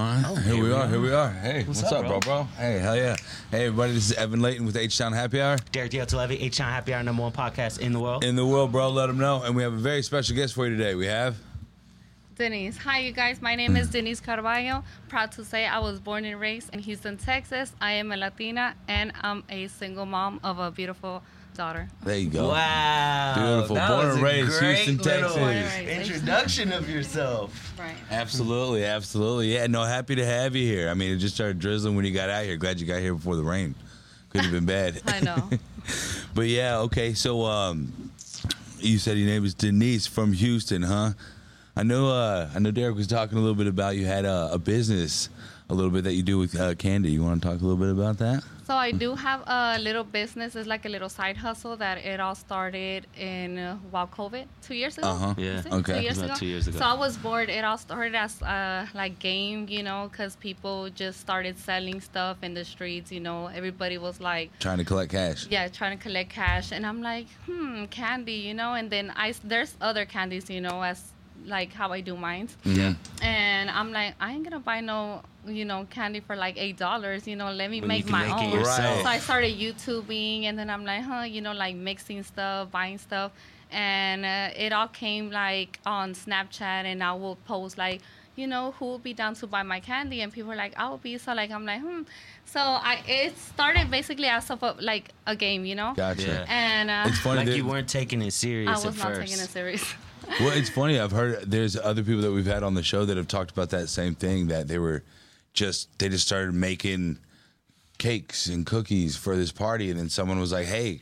All right, oh, here we are. Here we are. Hey, what's, up, up, bro? bro? bro? Hey, hell yeah. Hey, everybody, this is Evan Layton with H Town Happy Hour. Derek DL2 H Town Happy Hour, number one podcast in the world. In the world, bro, let them know. And we have a very special guest for you today. We have. Denise. Hi, you guys. My name is Denise Carballo. Proud to say I was born and raised in Houston, Texas. I am a Latina and I'm a single mom of a beautiful daughter. There you go. Wow. Beautiful. That Born and raised, Houston, Texas. Raised. Introduction of yourself. Right. Absolutely, absolutely. Yeah, no, happy to have you here. I mean, it just started drizzling when you got out here. Glad you got here before the rain. Could have been bad. I know. but yeah, okay. So, um, you said your name was Denise from Houston, huh? I know. Uh, I know. Derek was talking a little bit about you had a, a business, a little bit that you do with uh, candy. You want to talk a little bit about that? So I do have a little business. It's like a little side hustle that it all started in uh, while COVID two years ago. Uh-huh. Yeah. Okay. Two years About ago. two years ago. So I was bored. It all started as uh, like game, you know, because people just started selling stuff in the streets. You know, everybody was like, Trying to collect cash. yeah, trying to collect cash, and I'm like, hmm, candy, you know. And then I there's other candies, you know, as like how I do mine. Yeah. And I'm like, I ain't gonna buy no, you know, candy for like eight dollars. You know, let me When you make can my make it own. yourself. So I started YouTubing, and then I'm like, huh, you know, like mixing stuff, buying stuff, and uh, it all came like on Snapchat, and I will post like, you know, who would be down to buy my candy, and people are like, I will be. So like, I'm like, hmm. So I it started basically as of a, like a game, you know, Gotcha. Yeah. and uh, It's funny. Like you weren't taking it serious I at was not first. taking it serious. well, it's funny. I've heard there's other people that we've had on the show that have talked about that same thing. That they were just they just started making cakes and cookies for this party, and then someone was like, "Hey,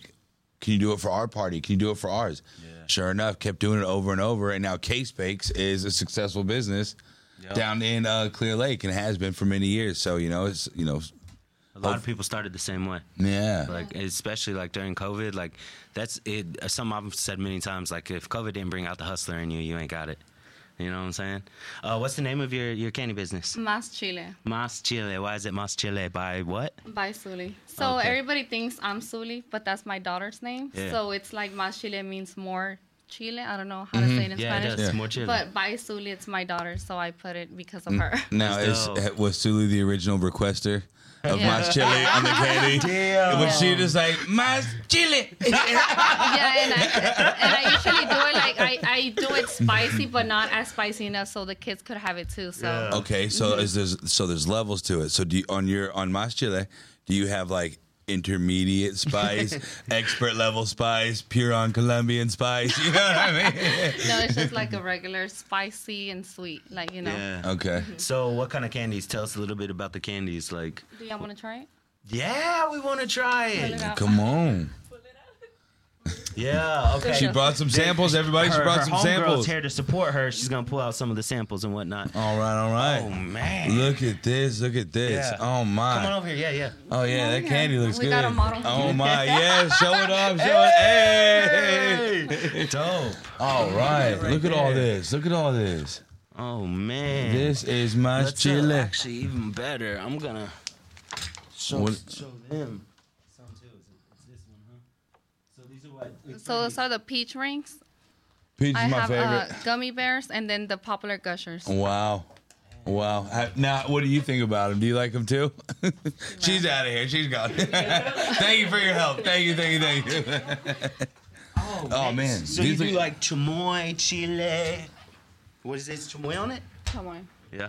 can you do it for our party? Can you do it for ours?" Sure enough, kept doing it over and over, and now Case Bakes is a successful business Yep. down in uh, Clear Lake and has been for many years. So you know, it's you know, A lot of people started the same way. yeah, Like especially like during COVID, like that's it. Some I've said many times. Like if COVID didn't bring out the hustler in you, you ain't got it. You know what I'm saying? Uh, what's the name of your, your candy business? Mas Chile. Mas Chile. Why is it Mas Chile? By what? By Suli. So Okay. everybody thinks I'm Suli, but that's my daughter's name. Yeah. So it's like Mas Chile means more Chile. I don't know how to say it in Yeah, it Spanish. does. Yeah. More Chile. But by Suli, it's my daughter, so I put it because of her. Now, That's is, was Suli the original requester of Yeah. Mas Chile on the candy? Damn. Was she just like Mas Chile? yeah, and I, and I usually do it like I, I do it spicy, but not as spicy enough, so the kids could have it too. So Yeah. Okay, so mm-hmm. is there's so there's levels to it. So do you, on your on Mas Chile, do you have like intermediate spice, expert level spice, pure on Colombian spice? You know what I mean? no, it's just like a regular spicy and sweet, like you know. Yeah. Okay. Mm-hmm. So what kind of candies? Tell us a little bit about the candies. Like, Do y'all want to try it? yeah, we want to try it. it. Come on. Yeah. Okay. She brought some samples, everybody. She her, brought her some homegirl's samples. here to support her. She's gonna pull out some of the samples and whatnot. All right, all right. Oh man. Look at this. Look at this. Yeah. Oh my. Come on over here. Yeah, yeah. Oh yeah, Come that candy here. looks We good. got a model. Oh my, yeah, show it off, show it. Hey. Dope. All right, Right look at all this. Look at all this. Oh man. This is my Let's, uh, actually even better. I'm gonna show, What- show them some too. It's, it's this one, huh? So these are what. So those are the peach rings. Peach I is my have favorite. uh, gummy bears and then the popular gushers. wow. Wow. Ha- Now, what do you think about them? Do you like them too? She's out of here. She's gone. thank you for your help. Thank you, thank you, thank you. Oh, Oh, man. So you These do look- like chamoy, chile. What is this? Chamoy on it? Come on. Yeah.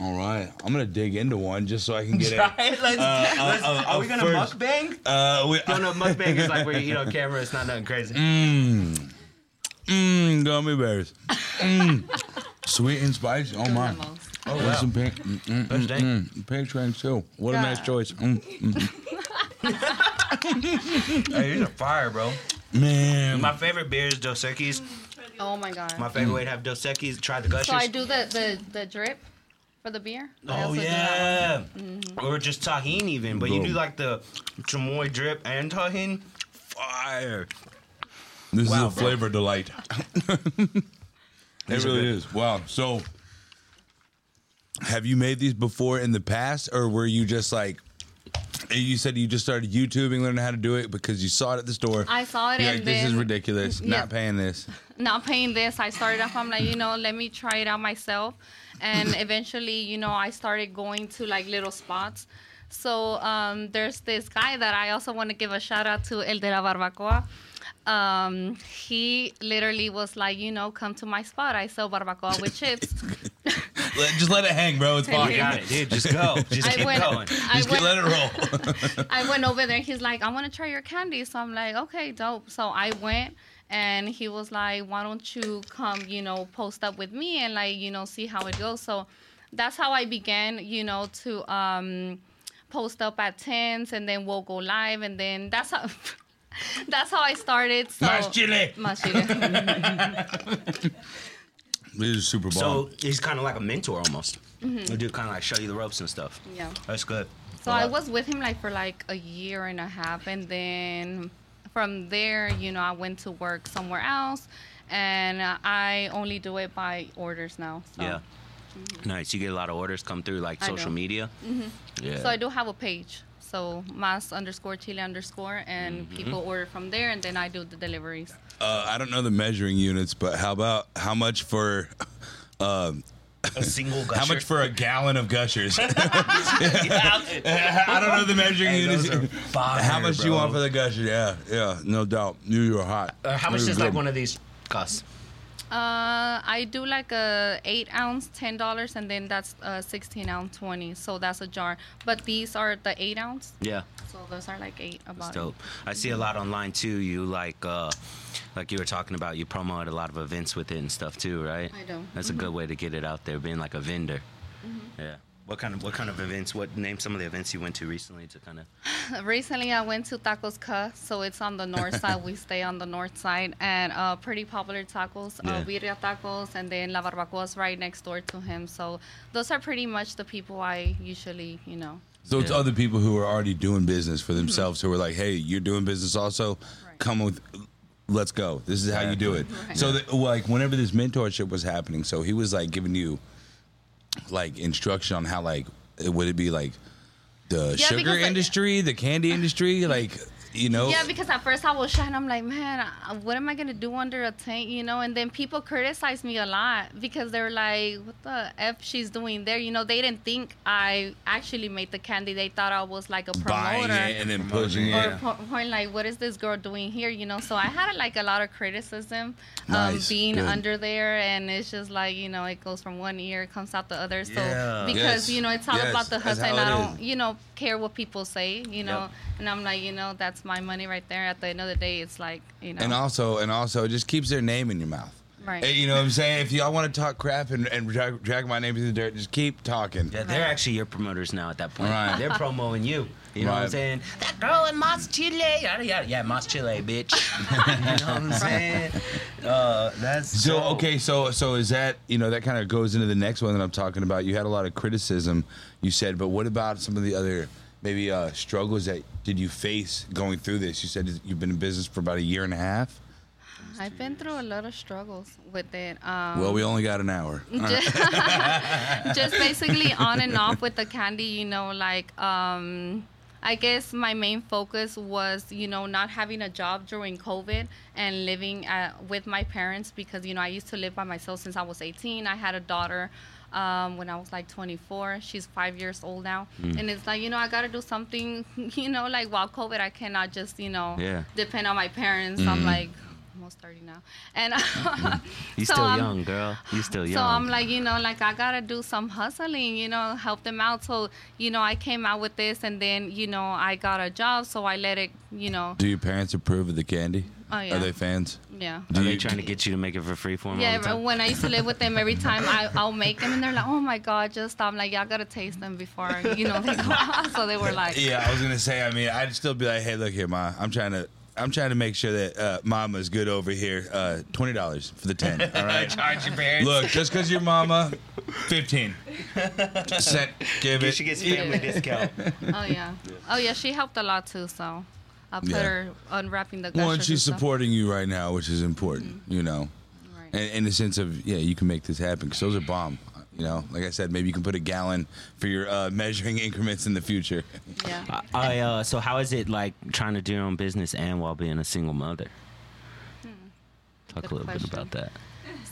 All right. I'm going to dig into one just so I can get Try it. it. Let's, Uh, let's, uh, are we gonna first- mukbang? Uh, we, No, no, mukbang is like where you eat on camera. It's not nothing crazy. Mmm. Mmm, gummy bears. Mmm. Sweet and spicy. Oh, my. The most. Oh wow. some pink, mm, mm, First mm, mm, pink rings too. What a nice choice. Mm, mm. Hey, these are fire, bro. Man, My favorite beer is Dos Equis. Oh my god. My favorite way to have Dos Equis. Try the gushers. so I do the, the the drip for the beer. Oh, I Oh also do that yeah, mm-hmm. or just Tajín even, but you do like the chamoy drip and Tajín. Fire. this Wow, is a bro. flavor delight. it really is. Wow. So, have you made these before in the past, or were you just like And You said you just started YouTubing, learning how to do it because you saw it at the store. I saw it You're and like, this is ridiculous. Yeah. Not paying this. not paying this, I started off. I'm like, you know, let me try it out myself, and eventually, you know, I started going to like little spots. So um, there's this guy that I also want to give a shout out to, El de la Barbacoa. Um, he literally was like, you know, come to my spot. I sell barbacoa with chips. Just let it hang, bro. It's fine. You got it, dude. Just go. Just I keep went- going. I Just went- let it roll. I went over there. He's like, I want to try your candy. So I'm like, okay, dope. So I went and he was like, why don't you come, you know, post up with me and like, you know, see how it goes. So that's how I began, you know, to um, post up at tents and then we'll go live. And then that's how. That's how I started. So, Mas chile. Mas chile. This is super bomb. So he's kind of like a mentor almost. Mm-hmm. He do kind of like show you the ropes and stuff. yeah. That's good. So I was with him like for like a year and a half, and then from there, you know, I went to work somewhere else, and uh, I only do it by orders now. So. Yeah. Nice. You get a lot of orders come through like I social do. media. Mm-hmm. Yeah. So I do have a page. So mas underscore chile underscore, and Mm-hmm. people order from there, and then I do the deliveries. uh, I don't know the measuring units, but how about how much for um, a single gusher. how much for a gallon of gushers? I don't know the measuring Hey, units. fire, how much do you want for the gusher? Yeah, yeah, no doubt. You you're hot. Uh, how much You're does like one of these cost? Uh, I do like a eight ounce, ten dollars, and then that's a sixteen ounce, twenty. So that's a jar. But these are the eight ounce, Yeah. so those are like eight That's about. dope. I see a lot online too. You like, uh, like you were talking about. You promote a lot of events with it and stuff too, right? I do. That's a good way to get it out there, being like a vendor. Yeah. What kind of what kind of events? What name some of the events you went to recently to kind of? Recently, I went to Tacos Ca, so it's on the north side. We stay on the north side, and uh, pretty popular tacos, Yeah. uh, birria tacos, and then La Barbacoa is right next door to him. So those are pretty much the people I usually, you know. So it's Yeah. other people who are already doing business for themselves who are like, "Hey, you're doing business also. Right. Come with, let's go. This is how you do it." Right. So that, like whenever this mentorship was happening, so he was like giving you like instruction on how like it- would it be like the Yeah, sugar because, like- industry, the candy industry, like you know. Yeah, because at first I was shy and I'm like, man, uh, what am I gonna do under a tent, you know? And then people criticize me a lot because they're like, what the f she's doing there? You know, they didn't think I actually made the candy. They thought I was like a buying promoter. it and then pushing or it. po- point like, what is this girl doing here? You know, so I had like a lot of criticism um, Nice, being good. under there, and it's just like you know, it goes from one ear, comes out the other. So Yeah. because Yes, you know, it's all yes, about the that's hustle, and I don't, is. you know, care what people say. You know, Yep. and I'm like, you know, that's my money right there. At the end of the day, it's like, you know, And also, and also, it just keeps their name in your mouth. Right. You know what I'm saying? If y'all want to talk crap and, and drag, drag my name through the dirt, just keep talking. Yeah, they're actually your promoters now at that point. Right. They're promoting you. You know what I'm saying? That girl in Mas Chile. Yada, yada. Yeah, Mas Chile, bitch. you know what I'm saying? Uh, that's So dope. okay, so so is that you know that kind of goes into the next one that I'm talking about. You had a lot of criticism, you said, but what about some of the other maybe uh, struggles that did you face going through this? You said you've been in business for about a year and a half. I've been through a lot of struggles with it. Um, Well, we only got an hour. just, just basically on and off with the candy, you know, like um I guess my main focus was, you know, not having a job during COVID and living uh, with my parents because, you know, I used to live by myself since I was 18. I had a daughter um, when I was like 24. She's five years old now. And it's like, you know, I got to do something, you know, like while COVID, I cannot just, you know, Yeah. depend on my parents. I'm like almost 30 now. And You so still I'm- young, girl. You still young. so I'm like, you know, like I gotta do some hustling, you know, help them out. So, you know, I came out with this, and then, you know, I got a job, so I let it, you know, Do your parents approve of the candy? Oh, yeah. Are they fans? yeah. Are they trying to get you to make it for free for them? all Yeah, the time? when I used to live with them, every time I, I'll make them, and they're like, "Oh my God, just stop!" Like, y'all gotta taste them before, you know, they go out. So they were like, Yeah, I was gonna say. I mean, I'd still be like, "Hey, look here, ma. I'm trying to, I'm trying to make sure that uh, Mama's good over here. Uh, Twenty dollars for the ten. All right. Charge your parents. Look, just because your mama, fifteen. Cent, give it. she gets family discount. "Oh yeah, oh yeah." She helped a lot too, so I put Yeah. her unwrapping the. Well, and gushers she's stuff. supporting you right now, which is important. You know, Right. in, in the sense of yeah, you can make this happen because those are bomb. You know, like I said, maybe you can put a gallon for your uh, measuring increments in the future. Yeah. I uh, so how is it like trying to do your own business and while being a single mother? Talk Good a little bit about that.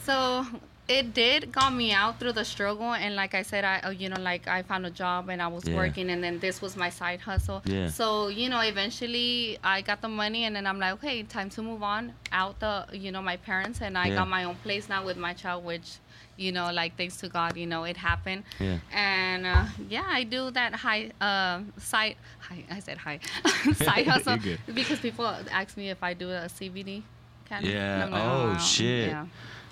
So it did got me out through the struggle, and like I said, I uh, you know like I found a job and I was Yeah. working, and then this was my side hustle. Yeah. So you know, eventually I got the money, and then I'm like, okay, time to move on out the you know my parents, and I Yeah. got my own place now with my child, which you know like thanks to God, you know it happened. Yeah. And uh, yeah, I do that high uh, side. High, I said high side hustle because people ask me if I do a CBD. Candy. Yeah. I'm like, Oh, wow. shit. Yeah.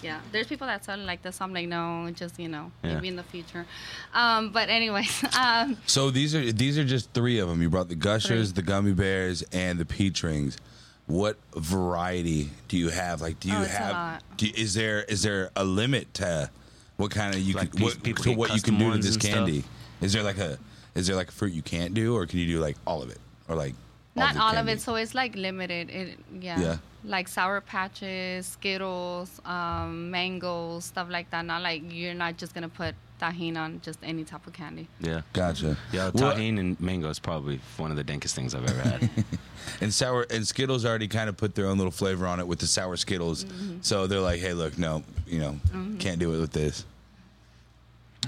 Yeah, there's people that sell it like this. I'm like, no, just you know, Yeah. maybe in the future. Um, but anyways, um, So these are these are just three of them. You brought the gushers, Three. the gummy bears, and the peach rings. What variety do you have? Like, do you Oh, have? lot. Do, is there is there a limit to what kind of you Like can what, people to what you can do to this and stuff? candy? Is there like a is there like a fruit you can't do, or can you do like all of it, or like not the all of it. So it's like limited. It yeah. Yeah. Like sour patches, Skittles, um, mangoes, stuff like that. Not like you're not just gonna put Tajín on just any type of candy. Yeah. Gotcha. Yeah, Well, Tajín and mango is probably one of the dankest things I've ever had. and sour and Skittles already kind of put their own little flavor on it with the sour Skittles. Mm-hmm. So they're like, hey, look, no, you know, can't do it with this.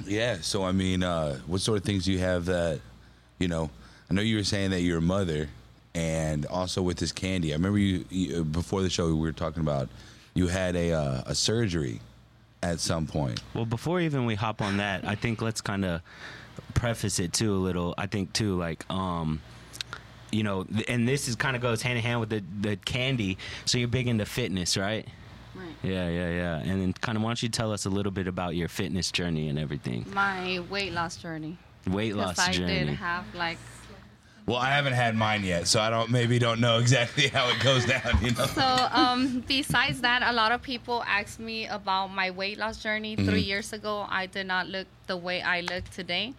Yeah. So I mean, uh, what sort of things do you have that, you know? I know you were saying that you're mother, and also with this candy. I remember you, you before the show we were talking about you had a uh, a surgery at some point. Well, before even we hop on that, I think let's kind of preface it too a little. I think too, like, um, you know, and this is kind of goes hand in hand with the the candy. So you're big into fitness, right? Right. Yeah, yeah, yeah. And then kind of why don't you tell us a little bit about your fitness journey and everything, My weight loss journey. weight loss I journey. I did have like Well, I haven't had mine yet, so I don't maybe don't know exactly how it goes down. You know. So, um, besides that, a lot of people ask me about my weight loss journey. Three years ago, I did not look the way I look today.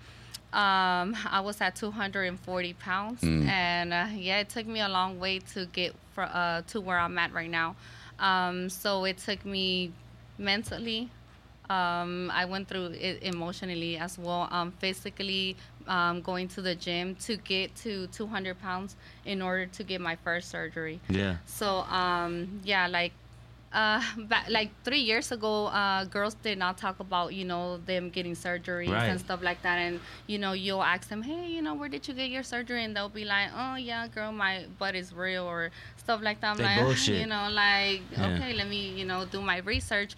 Um, I was at 240 pounds, and uh, yeah, it took me a long way to get for, uh, to where I'm at right now. Um, so it took me mentally. Um, I went through it emotionally as well. Um, physically, um, going to the gym to get to 200 pounds in order to get my first surgery. yeah. So um yeah, like uh back, like three years ago, uh girls did not talk about you know them getting surgeries Right. and stuff like that, and you know you'll ask them, hey, you know where did you get your surgery, and they'll be like, oh yeah, girl, my butt is real or stuff like that. I'm They like, bullshit. you know, like Yeah. okay, let me you know do my research.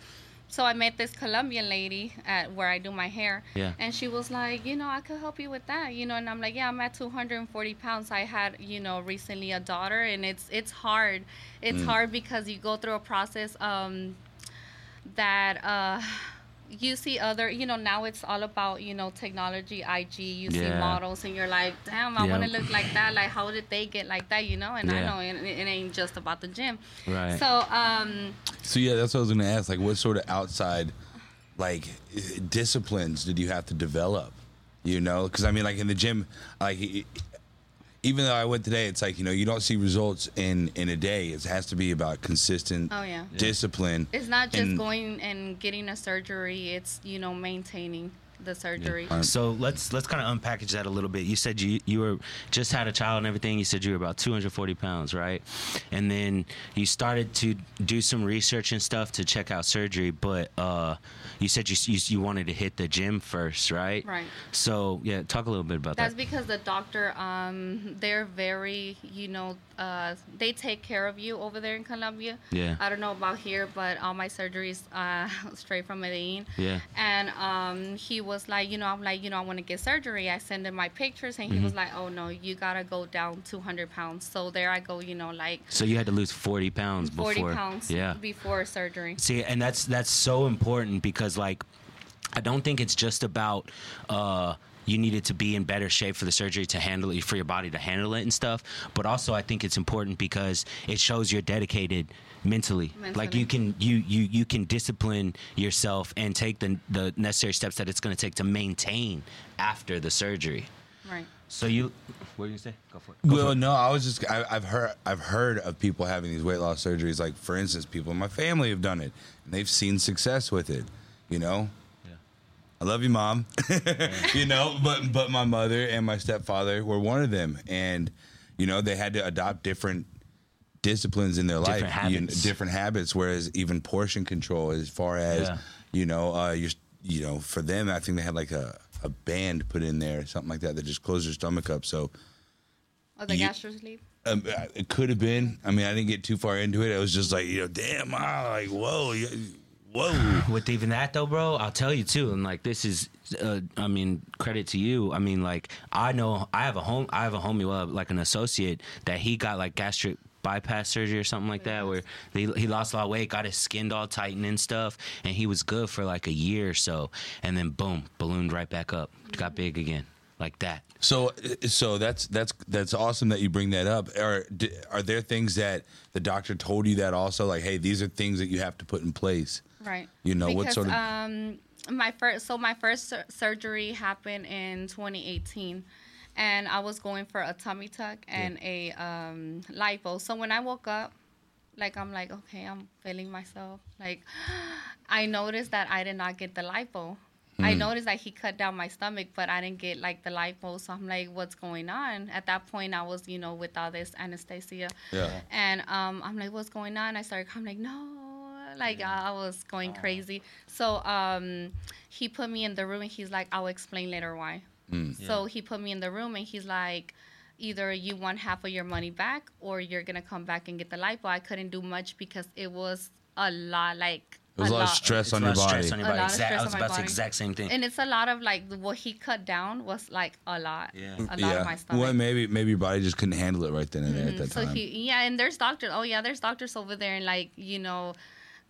So I met this Colombian lady at where I do my hair, Yeah. and she was like, you know, I could help you with that, you know. And I'm like, yeah, I'm at 240 pounds. I had, you know, recently a daughter, and it's it's hard. It's hard because you go through a process um, that uh, you see other, you know, now it's all about, you know, technology, IG. You see models, and you're like, damn, I want to look like that. Like, how did they get like that, you know? And I know it, it ain't just about the gym. Right. So, um, So yeah, that's what I was gonna ask. Like, what sort of outside, like, disciplines did you have to develop? You know, because I mean, like in the gym, like even though I went today, it's like you know you don't see results in in a day. It has to be about consistent oh yeah. discipline. It's not just And- going and getting a surgery. It's you know maintaining the surgery. Um, So let's let's kind of unpackage that a little bit. You said you you were just had a child and everything. You said you were about 240 pounds, right? And then you started to do some research and stuff to check out surgery. But uh, you said you, you you wanted to hit the gym first, right? Right. So yeah, talk a little bit about That's that. That's because the doctor, um, they're very, you know, uh, they take care of you over there in Colombia. Yeah. I don't know about here, but all my surgeries uh, straight from Medellin. Yeah. And um, he was like, you know, I'm like, you know, I want to get surgery. I send him my pictures, and he Mm-hmm. was like, oh no, you gotta go down 200 pounds. So there I go, you know, like So you had to lose 40 pounds 40 before. pounds Yeah. before surgery. See, and that's that's so important because like I don't think it's just about uh you needed to be in better shape for the surgery to handle it for your body to handle it and stuff, but also I think it's important because it shows you're dedicated mentally. Like you can you you you can discipline yourself and take the the necessary steps that it's going to take to maintain after the surgery. Right. So you what do you say? Go for it. Go Well, for it. no, I was just I, I've heard I've heard of people having these weight loss surgeries. Like for instance, people in my family have done it, and they've seen success with it. You know, I love you, mom. you know, but but my mother and my stepfather were one of them, and you know they had to adopt different disciplines in their Different life, habits. You, different habits. Whereas even portion control, as far as Yeah. you know, uh, you you know, for them, I think they had like a a band put in there, something like that, that just closed their stomach up. So Or the You- gastro sleeve. um, it could have been. I mean, I didn't get too far into it. I was just like, you know, damn, I like whoa, you- whoa. with even that though, bro, I'll tell you too. And like this is, uh, I mean, credit to you. I mean, like I know I have a home, I have a homie, well, like an associate that he got like gastric bypass surgery or something like that, where he, he lost a lot of weight, got his skin all tightened and stuff, and he was good for like a year or so, and then boom, ballooned right back up, got big again, like that. So, so that's that's that's awesome that you bring that up. Are are there things that the doctor told you that also, like, hey, these are things that you have to put in place? Right. You know, what sort of- um my first so my first sur- surgery happened in 2018 and I was going for a tummy tuck and a um lipo. So when I woke up like I'm like okay, I'm feeling myself. Like I noticed that I did not get the lipo. I noticed that he cut down my stomach, but I didn't get like the lipo. So I'm like, what's going on? At that point, I was, you know, with all this anesthesia. Yeah. And um, I'm like, what's going on? I started crying, like, no. Like, I I was going crazy. So um, he put me in the room and he's like, I'll explain later why. So he put me in the room and he's like, either you want half of your money back or you're going to come back and get the lipo. I couldn't do much because it was a lot, like, It was a lot of stress on a your body. stress on your A body. lot of Exact- I was on my about to say body. exact same thing. And it's a lot of like what he cut down was like a lot. Yeah. A lot yeah. of my stomach. Well, maybe maybe your body just couldn't handle it right then and there at that so time. he yeah and there's doctors oh yeah there's doctors over there and like you know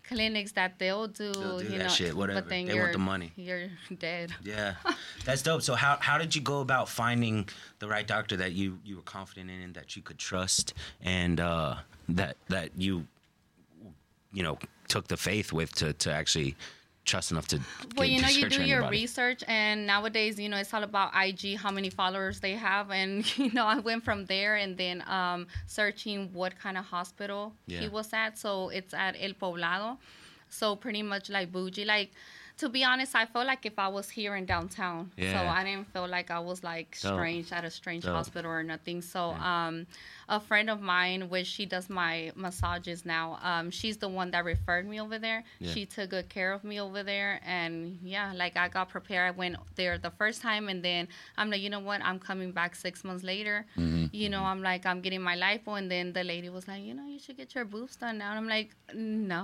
clinics that they'll do, They'll do you that know shit, whatever. but then They you're want the money. you're dead Yeah, that's dope. So how how did you go about finding the right doctor that you you were confident in and that you could trust and uh, that that you you know took the faith with to to actually trust enough to well you know you do your research and nowadays you know it's all about ig how many followers they have and you know i went from there and then um searching what kind of hospital Yeah. he was at. So it's at el poblado. So pretty much like bougie. Like to be honest i felt like if i was here in downtown. So i didn't feel like i was like Dope. strange at a strange Dope. hospital or nothing. So um a friend of mine which she does my massages now um she's the one that referred me over there. Yeah. she took good care of me over there and yeah like i got prepared. I went there the first time and then i'm like you know what? I'm coming back six months later. You know i'm like i'm getting my lipo and then the lady was like you know you should get your boobs done now. And i'm like no.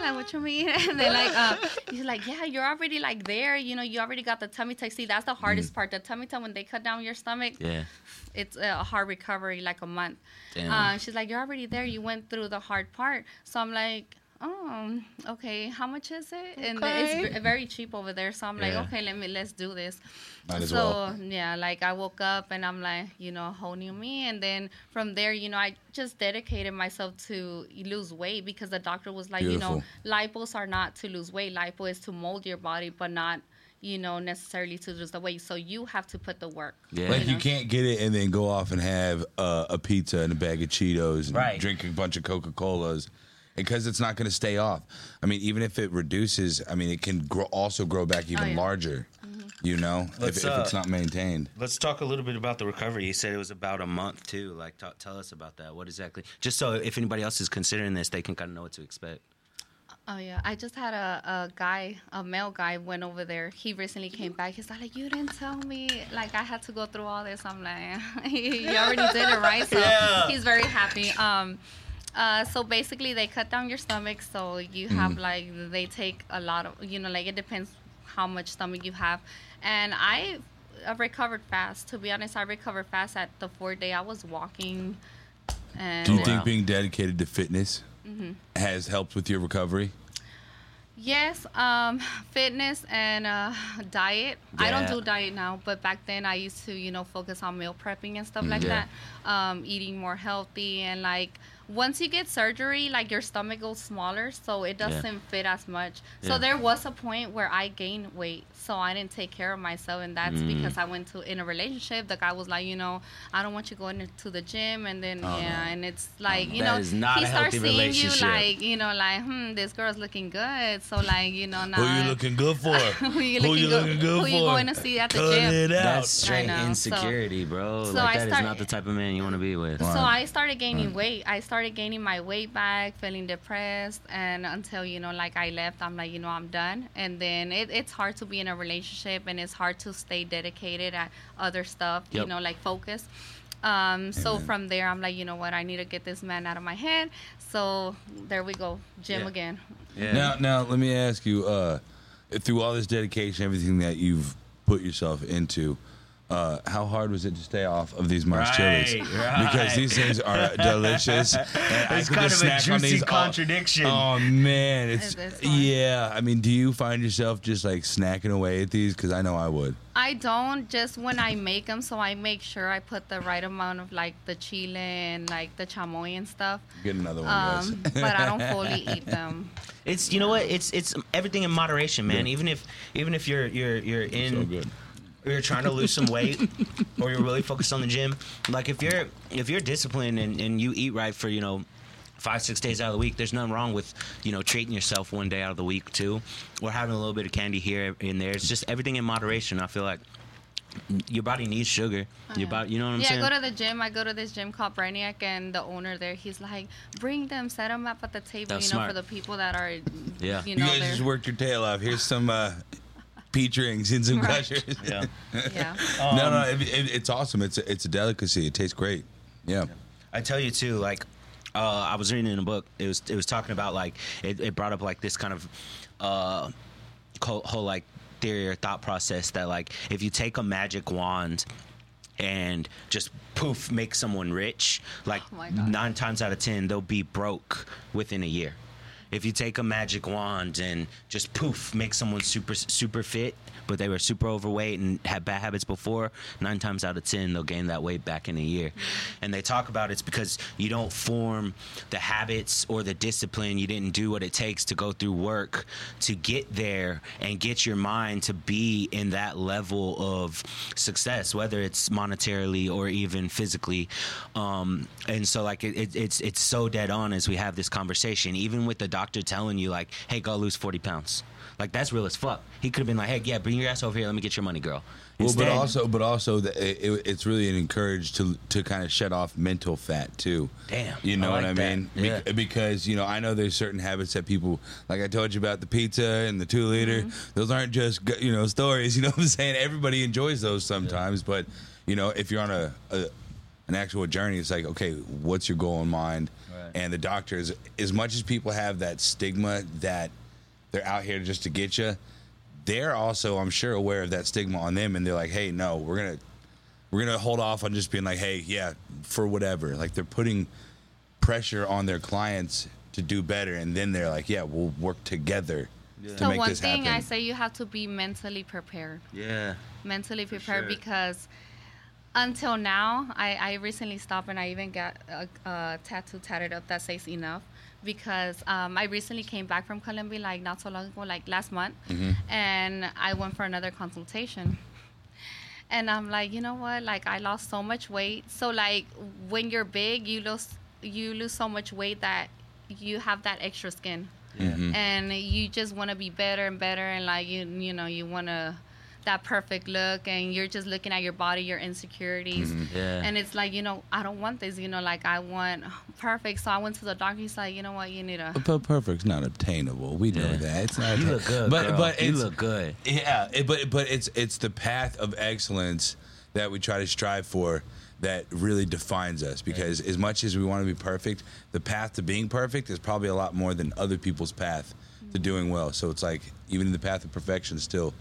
Like what you mean? And they're like uh, he's like yeah you're already like there. You know you already got the tummy tuck. See that's the hardest part. The tummy tuck when they cut down your stomach Yeah, it's a hard recovery like a month Damn. uh, she's like, "You're already there. You went through the hard part." So I'm like, "Oh, okay. How much is it?" And it's very cheap over there. So I'm like, "Okay, let me let's do this." Might as so well. yeah, like I woke up and I'm like, you know, a whole new me. And then from there, you know, I just dedicated myself to lose weight because the doctor was like, you know, lipos are not to lose weight. Lipo is to mold your body, but not. You know, necessarily to lose the weight. So you have to put the work. Yeah. Like you know? can't get it and then go off and have uh, a pizza and a bag of Cheetos and Right. drink a bunch of Coca Colas because it's not going to stay off. I mean, even if it reduces, I mean, it can grow, also grow back even yeah. larger. You know, if, Let's, if uh, it's not maintained. Let's talk a little bit about the recovery. You said it was about a month too. Like, t- tell us about that. What exactly? Just so if anybody else is considering this, they can kind of know what to expect. Oh yeah, I just had a, a guy, a male guy, went over there. He recently came back. He's like, "You didn't tell me. Like I had to go through all this." I'm like, "You already did it, right?" So Yeah. he's very happy. Um, uh, so basically, they cut down your stomach. So you have like they take a lot of, you know, like it depends how much stomach you have. And I, I recovered fast. To be honest, I recovered fast. At the fourth day, I was walking. And Do you wow. think being dedicated to fitness Mm-hmm. has helped with your recovery? Yes, um, fitness and uh, diet. I don't do diet now, but back then I used to, you know, focus on meal prepping and stuff like Yeah. that. Um, eating more healthy and like once you get surgery, like your stomach goes smaller, so it doesn't fit as much. Yeah. So there was a point where I gained weight. So I didn't take care of myself, and that's Mm. because I went to in a relationship. The guy was like, you know, I don't want you going to the gym, and then Oh, yeah, and it's like you know, he starts seeing you like you know, like hmm, this girl's looking good, so like you know, now Who you looking good for? who you Who looking, you good, looking good who you going to see at the Cut gym? it out. That's straight know, so- insecurity, bro. so like I that is start- not the type of man you want to be with. So Right. I started gaining Right. weight. I started gaining my weight back, feeling depressed, and until you know, like I left, I'm like, you know, I'm done. And then it, it's hard to be in a relationship, and it's hard to stay dedicated at other stuff. You know, like focus. Um, so from there, I'm like, you know what? I need to get this man out of my head. So there we go, gym Yeah. again. Yeah. Now, now let me ask you: uh, through all this dedication, everything that you've put yourself into, uh, how hard was it to stay off of these Mas Right, chilies? right. Because these things are delicious. and It's could kind of a snack on juicy these all- contradiction. Oh man, it's It is hard. yeah. I mean, do you find yourself just like snacking away at these? Because I know I would. I don't just when I make them, so I make sure I put the right amount of like the chile and like the chamoy and stuff. Get another one, Um, guys. but I don't fully eat them. It's you know what? It's it's everything in moderation, man. Yeah. Even if even if you're you're you're in so good. Or you're trying to lose some weight or you're really focused on the gym like if you're if you're disciplined and, and you eat right for you know five six days out of the week there's nothing wrong with you know treating yourself one day out of the week too or having a little bit of candy here and there it's just everything in moderation i feel like your body needs sugar your body you know what i'm yeah, saying I go to the gym. I go to this gym called Brainiac, and the owner there, he's like, bring them, set them up at the table, That's you know, smart. for the people that are, Yeah. you You guys just worked your tail off. Here's some uh, peach rings and some Right. gushers. yeah yeah. no, no, it, it, it's awesome. It's a, it's a delicacy. It tastes great. Yeah. I tell you too, like uh, I was reading in a book. It was it was talking about like it, it brought up like this kind of uh, whole, whole like theory or thought process that like if you take a magic wand and just poof make someone rich, like Oh my God. nine times out of ten they'll be broke within a year. If you take a magic wand and just poof make someone super super fit, but they were super overweight and had bad habits before, nine times out of ten they'll gain that weight back in a year. And they talk about it's because you don't form the habits or the discipline. You didn't do what it takes to go through work to get there and get your mind to be in that level of success, whether it's monetarily or even physically. Um, and so like it, it, it's it's so dead on as we have this conversation, even with the doctor telling you like, hey, go lose forty pounds. Like that's real as fuck. He could have been like, "Hey, yeah, bring your ass over here. Let me get your money, girl." Well, but also, but also, the, it, it's really an encouraged to to kind of shut off mental fat too. Damn, you know I what I that. mean? Yeah. Bec- because you know, I know there's certain habits that people, like I told you about the pizza and the two liter. Mm-hmm. Those aren't just you know stories. You know what I'm saying? Everybody enjoys those sometimes, but you know, if you're on a, a an actual journey, it's like, okay, what's your goal in mind? Right. And the doctors, as much as people have that stigma that they're out here just to get you, they're also, I'm sure, aware of that stigma on them, and they're like, hey, no, we're gonna we're gonna hold off on just being like, hey, yeah, for whatever. Like they're putting pressure on their clients to do better, and then they're like, yeah, we'll work together to So make one this thing happen. I say you have to be mentally prepared. yeah, mentally prepared sure. because until now, I, I recently stopped and I even got a, a tattoo tatted up that says enough because um, I recently came back from Colombia like not so long ago, like last month, and I went for another consultation. And I'm like, you know what? Like I lost so much weight. So like when you're big, you lose you lose so much weight that you have that extra skin Mhm. and you just want to be better and better and like you you know you want to that perfect look and you're just looking at your body your insecurities mm-hmm. yeah. and it's like you know i don't want this you know like i want perfect so i went to the doctor he's like you know what you need to But perfect's not obtainable. We know Yeah. that. It's not. you atta- look good, but girl. but you it's, look good. Yeah, it, but but it's it's the path of excellence that we try to strive for that really defines us. Because as much as we want to be perfect, the path to being perfect is probably a lot more than other people's path to mm-hmm. doing well. So it's like even in the path of perfection, still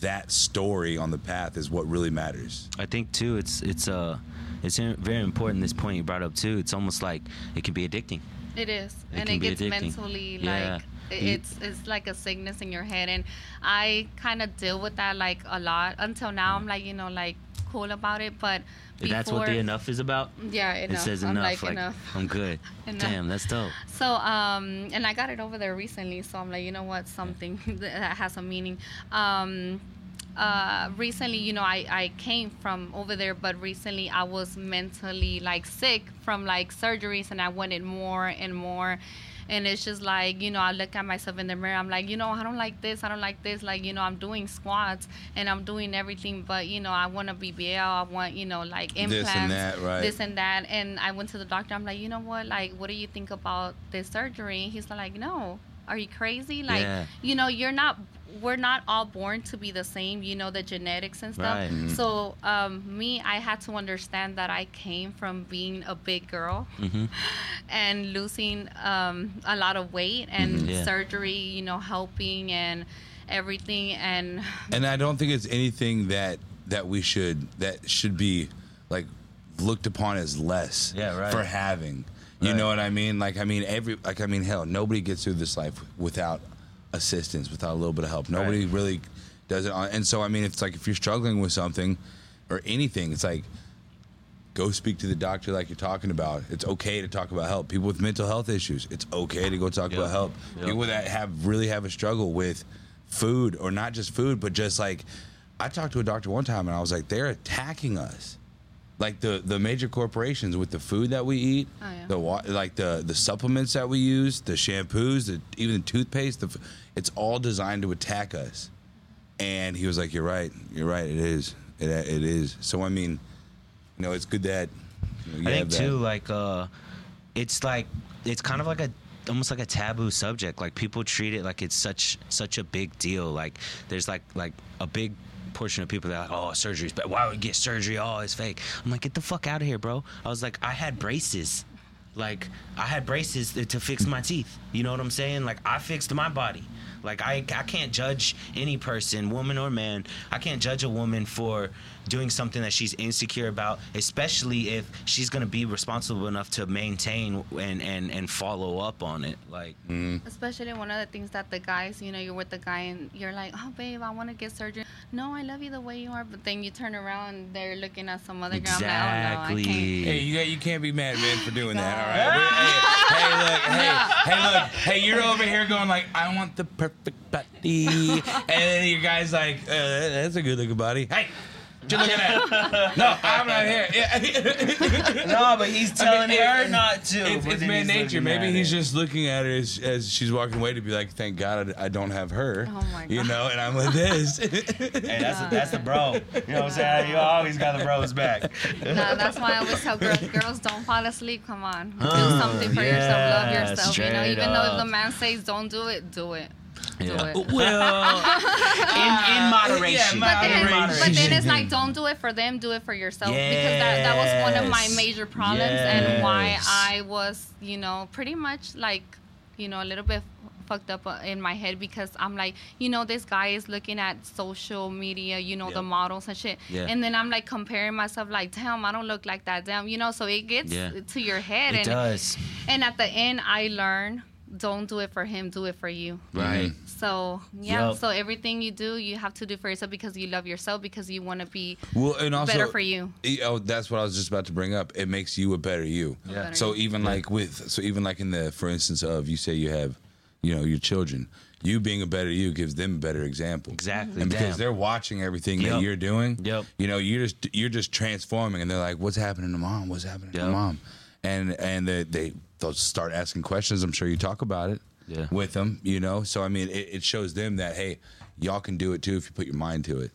that story on the path is what really matters. I think too, it's it's uh, it's very important. This point you brought up too. It's almost like it can be addicting. It is, It and can it be gets addicting. mentally Yeah. like it's it's like a sickness in your head, and I kind of deal with that like a lot. Until now, I'm like you know like cool about it. But before, That's what the enough is about. Yeah, enough. It says I'm enough. like, Like, enough. I'm good. Enough. Damn, that's dope. So, um, and I got it over there recently, so I'm like, you know what, something that has a meaning. Um, uh, recently, you know, I, I came from over there, but recently I was mentally like sick from like surgeries, and I wanted more and more. And it's just like, you know, I look at myself in the mirror. I'm like, you know, I don't like this. I don't like this. Like, you know, I'm doing squats and I'm doing everything, but, you know, I want a BBL. I want, you know, like implants. This and that, right. This and that. And I went to the doctor. I'm like, you know what? Like, what do you think about this surgery? He's like, no. Are you crazy? Like, Yeah. you know, you're not. We're not all born to be the same. You know the genetics and stuff. Right. Mm-hmm. So, um, me, I had to understand that I came from being a big girl hmm and losing um, a lot of weight and Mhm. Yeah. surgery. You know, helping and everything and and I don't think it's anything that that we should that should be like looked upon as less Yeah, right. for having. You Right. know what I mean? Like I mean every like I mean hell, nobody gets through this life without assistance, without a little bit of help. Nobody Right. really does it on and so I mean it's like if you're struggling with something or anything, it's like go speak to the doctor like you're talking about. It's okay to talk about help. People with mental health issues, it's okay to go talk Yep. about help. Yep. People that have really have a struggle with food or not just food, but just like I talked to a doctor one time and I was like, they're attacking us. Like the the major corporations with the food that we eat, Oh, yeah. the wa- like the the supplements that we use, the shampoos, the even the toothpaste, the, it's all designed to attack us. And he was like, "You're right. You're right. It is. It it is." So I mean, you know, it's good that you know, you I have think that. too, like uh, it's like it's kind of like a almost like a taboo subject. Like people treat it like it's such such a big deal. Like there's like like a big portion of people that are like, oh, surgery's but why would we get surgery? Oh, it's fake. I'm like, get the fuck out of here, bro. I was like, I had braces. Like I had braces to, to fix my teeth. You know what I'm saying? Like I fixed my body. Like I, I can't judge any person, woman or man. I can't judge a woman for doing something that she's insecure about, especially if she's gonna be responsible enough to maintain and and and follow up on it. Like mm-hmm. Especially one of the things that the guys, you know, you're with the guy and you're like, oh, babe, I want to get surgery. No, I love you the way you are. But then you turn around and they're looking at some other girl. I'm like, oh, no, exactly. Hey, you you can't be mad man, for doing that, all right? Hey, hey, look, hey, hey, look, hey, you're over here going like, I want the perfect and then your guy's like, uh, that's a good looking body. Hey, what you looking at? no, I'm not here. Yeah. no, but he's telling her not to. It's, it's man nature. Maybe he's just looking at her as, as she's walking away to be like, thank God I, I don't have her. Oh my God. You know, and I'm with this. Hey, that's the, that's the bro. You know what I'm saying? You always got the bros back. Nah, that's why I always tell girls, girls don't fall asleep. Come on, do something for yourself. Love yourself. You know, even though if the man says don't do it, do it. Do Yeah. it. Well, in, in moderation. But then, in but then it's like don't do it for them, do it for yourself because that, that was one of my major problems and why I was, you know, pretty much like, you know, a little bit fucked up uh, in my head because I'm like, you know, this guy is looking at social media, you know, the models and shit, Yeah. and then I'm like comparing myself, like, damn, I don't look like that, damn, you know, so it gets Yeah. to your head, It and does. and at the end, I learn, don't do it for him, do it for you. Right. So yeah, Yup. so everything you do, you have to do for yourself because you love yourself because you want to be Well, and also better for you. E- Oh, that's what I was just about to bring up. It makes you a better you. Yeah. Better So you. even like with so even like in the for instance of you say you have, you know, your children, you being a better you gives them a better example. Exactly. And because Damn. they're watching everything that you're doing, Yep. you know, you're just you're just transforming, and they're like, "What's happening to mom? What's happening to mom?" And and they they they'll start asking questions. I'm sure you talk about it Yeah. with them, you know. So I mean, it, it shows them that hey, y'all can do it too if you put your mind to it.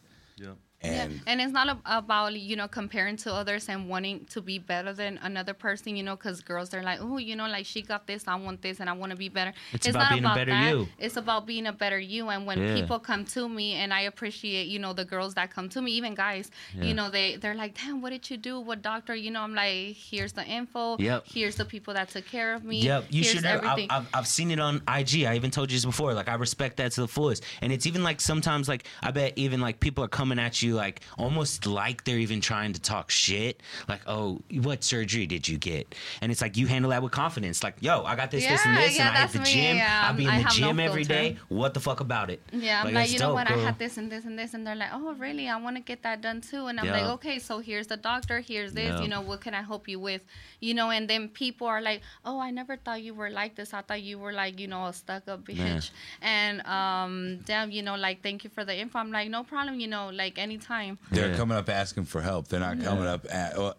And yeah. and it's not ab- about you know comparing to others and wanting to be better than another person you know because girls they're like oh you know like she got this i want this and i want to be better It's about being a better that you. it's about being a better you and when Yeah. people come to me and i appreciate you know the girls that come to me even guys Yeah. you know they they're like damn what did you do what doctor you know i'm like here's the info Yep. here's the people that took care of me Yep, you here's should. Have, I've, everything I've, I've seen it on IG. I even told you this before. Like I respect that to the fullest. And it's even like sometimes like I bet even like people are coming at you like almost like they're even trying to talk shit. Like, oh, what surgery did you get? And it's like you handle that with confidence. Like, yo, I got this, this, and this, yeah, and I hit the me, gym. yeah. I'll be in I the have no gym every day. What the fuck about it? Yeah, I'm like, that's you know dope, what? I had this and this and this, and they're like, oh, really? I want to get that done too. And I'm Yeah. like, okay, so here's the doctor. Here's this. Yeah. You know, what can I help you with? You know, and then people are like, oh, I never thought you were like this. I thought you were like, you know, a stuck up bitch. Yeah. And um, damn, you know, like, thank you for the info. I'm like, no problem. You know, like anytime. They're Yeah. coming up asking for help. They're not coming up at, well,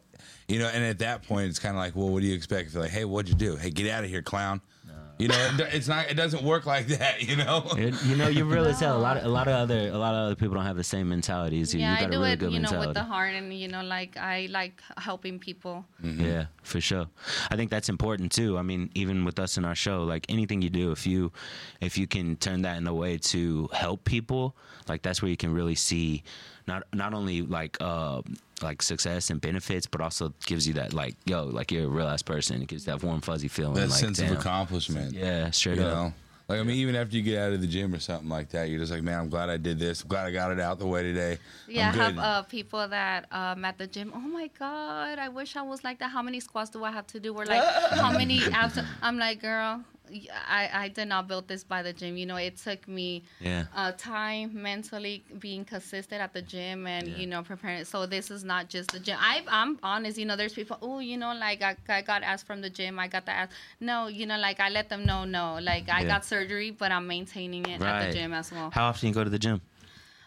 you know. And at that point, it's kind of like, well, what do you expect? If they're like, hey, what'd you do? Hey, get out of here, clown. You know, it's not. It doesn't work like that. You know. It- you know, you're real as. A lot, of, a lot of other, a lot of other people don't have the same mentality as you. yeah, you got I do a really it, good you know, mentality. with the heart, and you know, like I like helping people. Mm-hmm. Yeah, for sure. I think that's important too. I mean, even with us in our show, like anything you do, if you if you can turn that in a way to help people, like that's where you can really see not not only like uh like success and benefits, but also gives you that like yo, like you're a real ass person. It gives that warm fuzzy feeling. that like, sense damn. of accomplishment. Yeah, straight up. You up. know. Like I mean, even after you get out of the gym or something like that, you're just like, man, I'm glad I did this. I'm glad I got it out the way today. Yeah, I'm have uh, people that um, at the gym. Oh my god, I wish I was like that. How many squats do I have to do? Or like how many abs? I'm like, girl, I I did not build this by the gym. You know, it took me Yeah. uh, time, mentally being consistent at the gym, and Yeah. you know, preparing. So this is not just the gym. I I'm honest. You know, there's people. Oh, you know, like I, I got asked from the gym. I got the ask. No, you know, like I let them know. No, like I Yeah. got surgery, but I'm maintaining it at the gym as well. How often you go to the gym?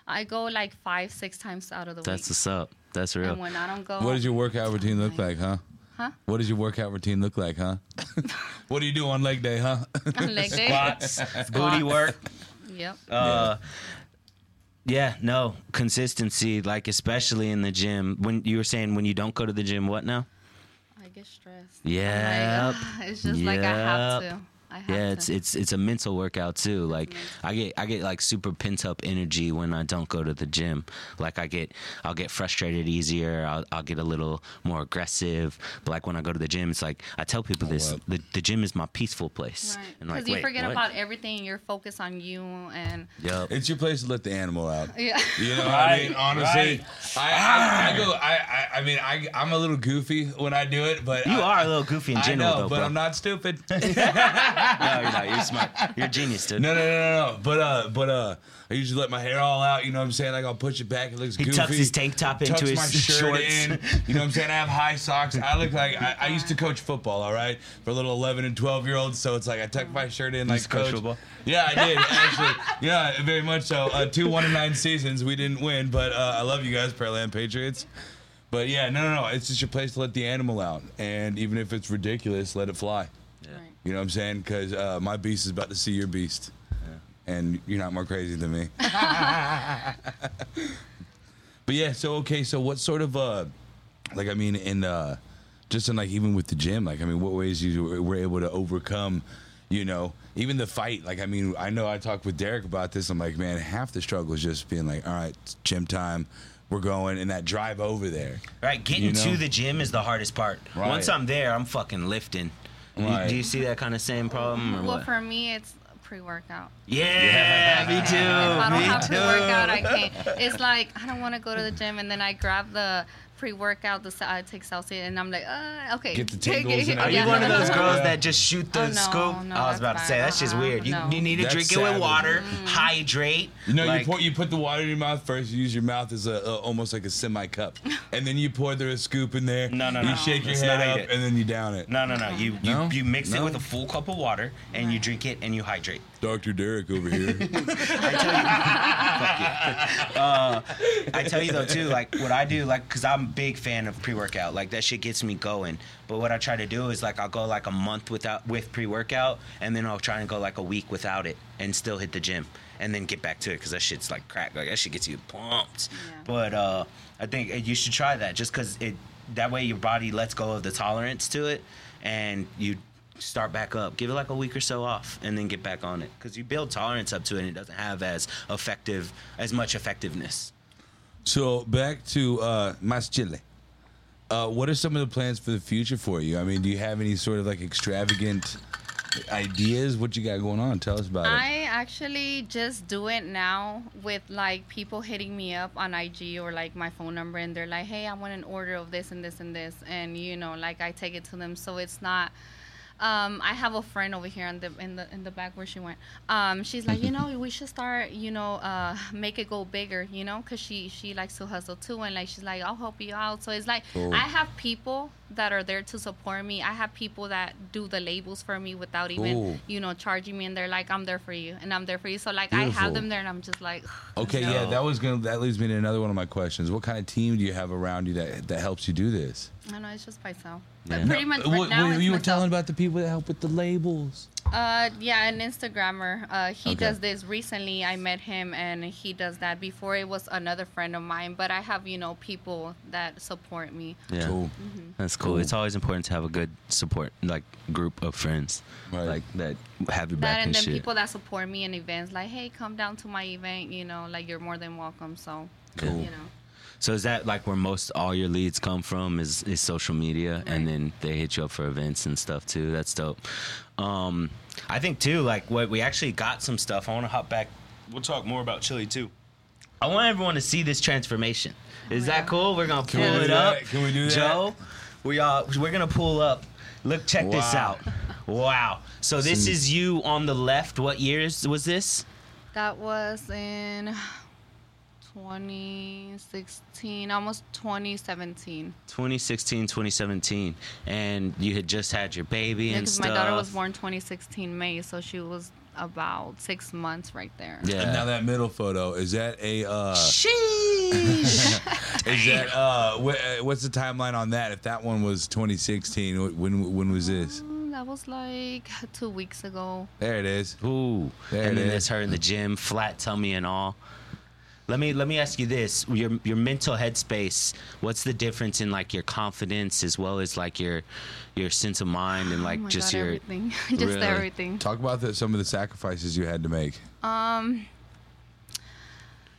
I go like five, six times out of the That's week. That's what's up. That's real. And when I don't go, What does your workout routine look like, huh? Huh? What does your workout routine look like, huh? what do you do on leg day, huh? on leg day? Squats, booty work. Yep. Uh, yeah, no consistency, like especially in the gym. When you were saying when you don't go to the gym, what now? I get stressed. Yeah, like, it's just like I have to. I have Yeah, to. it's it's it's a mental workout too. Like mental. I get I get like super pent up energy when I don't go to the gym. Like I get I'll get frustrated easier. I'll I'll get a little more aggressive. But like when I go to the gym, it's like I tell people oh, this: up. the, the gym is my peaceful place. Right. And Because like, you wait, forget what? about everything. You're focused on you and Yup. it's your place to let the animal out. yeah. You know, what I mean, honestly, right. I, I, I go. I, I, I mean, I, I'm a little goofy when I do it, but You I, are a little goofy in I general, know, though, but bro. I'm not stupid. no, you're not. You're smart. You're a genius, dude. No, no, no, no, no. But uh, but uh, I usually let my hair all out. You know what I'm saying? Like I'll push it back. It looks He goofy. tucks his tank top into Tucks his my shirt shorts. in. You know what I'm saying? I have high socks. I look like I, I used to coach football. All right, for little 11 and 12 year olds. So it's like I tuck my shirt in like coach coach. football? Yeah, I did actually. Yeah, very much so. Uh, two one and nine seasons. We didn't win, but uh, I love you guys, Pearland Patriots. But yeah, no, no, no. It's just your place to let the animal out, and even if it's ridiculous, let it fly. Right. You know what I'm saying? Because uh, my beast is about to see your beast, and you're not more crazy than me. but yeah, so okay, so what sort of uh, like I mean, in uh, just in like even with the gym, like I mean, what ways you were- were able to overcome, you know, even the fight. Like I mean, I know I talked with Derek about this. I'm like, man, half the struggle is just being like, all right, gym time. We're going, and that drive over there. Right, getting You know? to the gym is the hardest part. Right. Once I'm there, I'm fucking lifting. You- Right. do you see that kind of same problem or Well, what? for me, it's pre-workout. yeah, me too. If I don't me have too. pre-workout, I can't. It's like I don't want to go to the gym, and then I grab the pre-workout. The I take Celsius, and I'm like, uh, okay. Get the take tingles it. and Are you Yeah. one of those girls Yeah. that just shoot the Oh, no, scoop? no, I was that's about to say that's just Uh-uh, weird. You, no. you need to That's drink it with savage. water, hydrate. You know, like- you put you put the water in your mouth first. You use your mouth as a, a almost like a semi cup, and then you pour the scoop in there. No, no, You no. shake your head up, it. and then you down it. No, no, no. You you, No? you mix it with a full cup of water and you drink it and you hydrate. Dr. Derek over here. I tell you, fuck you. Uh, I tell you though too, like what I do, like, cause I'm a big fan of pre-workout. Like that shit gets me going. But what I try to do is like I'll go like a month without with pre-workout, and then I'll try and go like a week without it, and still hit the gym, and then get back to it, cause that shit's like crack. Like that shit gets you pumped. Yeah. But uh, I think you should try that, just cause it that way your body lets go of the tolerance to it, and you start back up. Give it like a week or so off, and then get back on it. Because you build tolerance up to it, and it doesn't have as effective, as much effectiveness. so back to uh, Mas Chile. Uh, what are some of the plans for the future for you? I mean, do you have any sort of like extravagant ideas? What you got going on? Tell us about it. I actually just do it now with like people hitting me up on IG or like my phone number and they're like, "Hey, I want an order of this and this and this." And you know, like I take it to them so it's not um, I have a friend over here in the in the in the back where she went. Um, she's like, you know, we should start, you know, uh, make it go bigger, you know, because she she likes to hustle too, and like she's like, I'll help you out. So it's like Cool. I have people that are there to support me. I have people that do the labels for me without even, Cool. you know, charging me, and they're like, I'm there for you, and I'm there for you. So like I have them there, and I'm just like, Okay, No. yeah, that was gonna that leads me to another one of my questions. What kind of team do you have around you that that helps you do this? I know it's just myself. Yeah. But pretty much What- now what it's you were myself. telling about the people that help with the labels. Uh, yeah, an Instagrammer. Uh, he Okay. does this recently. I met him, and he does that. Before it was another friend of mine, but I have you know people that support me. Yeah. Cool. That's cool. Cool. It's always important to have a good support, like group of friends, Right. like that have your That back and and then shit. people that support me in events, like, hey, come down to my event. You know, like you're more than welcome. So, Cool. you know. So is that like where most all your leads come from? Is is social media, and then they hit you up for events and stuff too. That's dope. Um, I think too, like what we actually got some stuff. I want to hop back. We'll talk more about chili too. I want everyone to see this transformation. Is Yeah. that cool? We're gonna pull we do it that? up. Can we do that? Joe? We are. we're gonna pull up. Look, check this out. Wow. So this is you on the left. What years was this? That was in 2016, almost 2017. 2016, 2017, and you had just had your baby and Because stuff. my daughter was born 2016 May, so she was about six months right there. Yeah. And now that middle photo is that a uh, Sheesh. is that uh, wh- uh, what's the timeline on that? If that one was 2016, when when was this? Mm, That was like two weeks ago. There it is. Ooh. There and it then is. there's her in the gym, flat tummy and all. Let me let me ask you this: your your mental headspace. What's the difference in like your confidence as well as like your your sense of mind and like oh my just God, your everything, just Really? everything. Talk about the, some of the sacrifices you had to make. Um.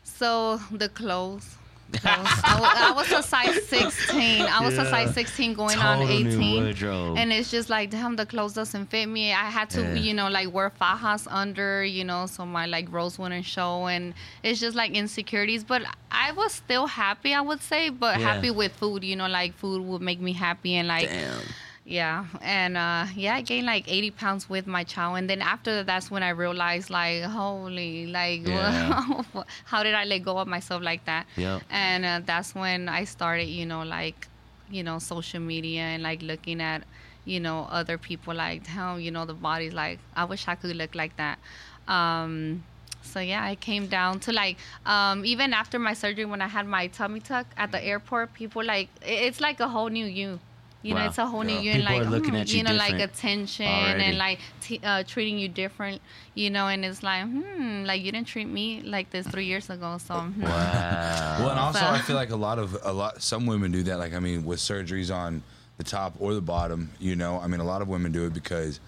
So the clothes. Clothes. I, wa- I was a size 16. I was a size 16 going on Total new 18. And it's just like, damn, the clothes doesn't fit me. I had to, Yeah. you know, like wear fajas under, you know, so my like rose wouldn't show. And it's just like insecurities. But I was still happy, I would say, but Yeah. happy with food, you know, like food would make me happy. And like, damn. Yeah, and uh, yeah, I gained like 80 pounds with my chow, and then after that, that's when I realized, like, holy, like, Yeah. how did I let go of myself like that? Yeah, And uh, that's when I started, you know, like, you know, social media and like looking at, you know, other people, like, how you know, the body's like, I wish I could look like that. Um, so yeah, I came down to like um, even after my surgery when I had my tummy tuck at the airport, people like it's like a whole new you. You know, it's a whole new Yeah. you, and like are looking hmm, at you know, like attention already. and like t- uh, treating you different. You know, and it's like, hmm, like you didn't treat me like this three years ago. So hmm. Wow. Well, and also So- I feel like a lot of a lot some women do that. Like I mean, with surgeries on the top or the bottom, you know, I mean, a lot of women do it because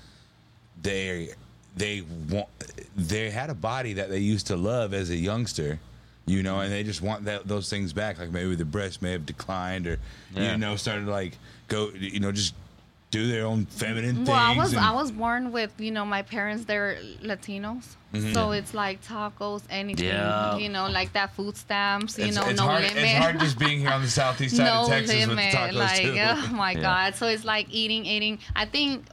they they want they had a body that they used to love as a youngster, you know, and they just want that those things back. Like maybe the breast may have declined or Yeah. you know started like go, you know, just do their own feminine things. Well, I was and- I was born with you know my parents they're Latinos, Mm-hmm. so it's like tacos, anything. Yeah. You know, like that food stamps. You it's, know, it's no hard, limit. It's hard just being here on the southeast side no of Texas limit. with the tacos like, too. oh my Yeah. god. So it's like eating, eating. I think,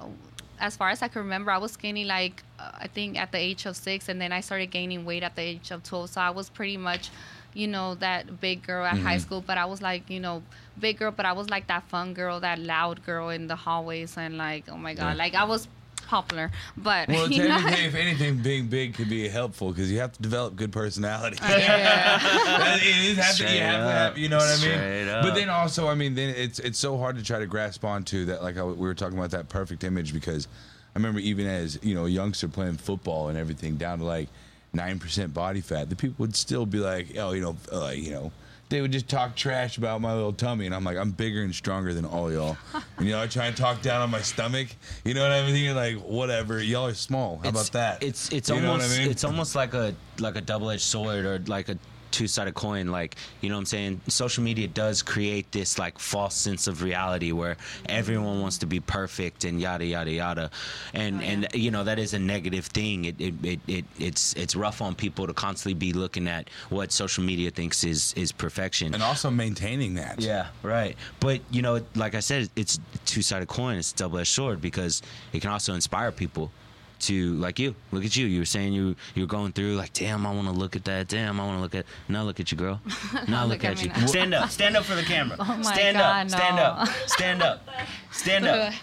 as far as I can remember, I was skinny like uh, I think at the age of six, and then I started gaining weight at the age of twelve. So I was pretty much, you know, that big girl at Mm-hmm. high school. But I was like, you know, big girl, but I was like that fun girl, that loud girl in the hallways, and like, oh my god, Yeah. like I was popular. But Well, you know, technically, if anything, being big could be helpful because you have to develop good personality. yeah. it is have to, you Straight have to up. have, you know what I mean? Up. But then also, I mean, then it's it's so hard to try to grasp onto that. Like how we were talking about that perfect image because I remember even as you know a youngster playing football and everything down to like nine percent body fat, the people would still be like, oh, you know, uh, like you know. They would just talk trash about my little tummy, and I'm like, I'm bigger and stronger than all y'all. And, you know, I try and talk down on my stomach. You know what I mean? Like, whatever. Y'all are small. How about that? It's it's You know what almost I mean? it's almost like a like a double edged sword or like a two sided coin. Like, you know what I'm saying? Social media does create this like false sense of reality where everyone wants to be perfect and yada yada yada. And Oh, yeah. and you know, that is a negative thing. It, it, it, it it's it's rough on people to constantly be looking at what social media thinks is is perfection. and also maintaining that. Yeah, right. But you know, like I said, it's two sided coin. It's double edged sword because it can also inspire people to like you. Look at you. You were saying you you're going through like, damn, I want to look at that. Damn, I want to look at. Now look at you, girl. Now look, Look at at, you. now. Stand up. Stand up for the camera. Oh my stand God, up. Stand no. up. Stand up. Stand up.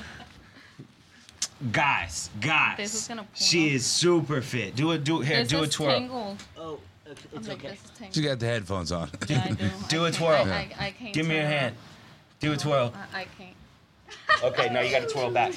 Guys, guys. This is gonna pull she off. is super fit. Do a Do it here. This do a twirl. tangled. Oh, I'm it's like, okay. this is tangled. She got the headphones on. Yeah, I do. Do I a can't- twirl. I, I, I can't Give me your hand. Do a twirl. I, I can't. Okay, now you got to twirl back.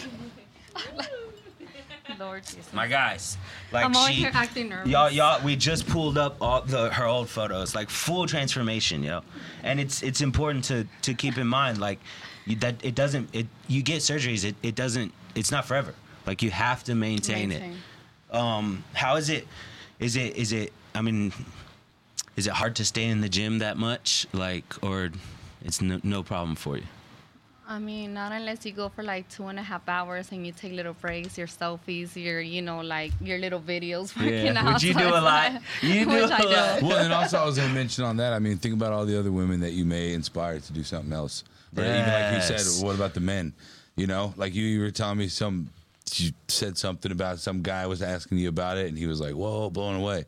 Lord Jesus. My guys, like I'm she, here acting nervous. y'all, y'all, we just pulled up all the her old photos, like full transformation, yo. And it's it's important to to keep in mind, like you, that it doesn't it you get surgeries, it it doesn't it's not forever. Like you have to maintain, Maintain. it. Um, how is it? Is it is it? I mean, is it hard to stay in the gym that much, like, or it's no, no problem for you? I mean, not unless you go for like two and a half hours and you take little breaks, your selfies, your, you know, like your little videos working out. Which you so do a lot. You do Which a I do. lot. well, and also I was going to mention on that. I mean, think about all the other women that you may inspire to do something else. Or even like you said, what about the men? You know, like you, you were telling me some. You said something about some guy was asking you about it, and he was like, "Whoa, blown away."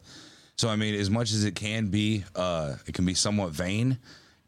So I mean, as much as it can be, uh, it can be somewhat vain.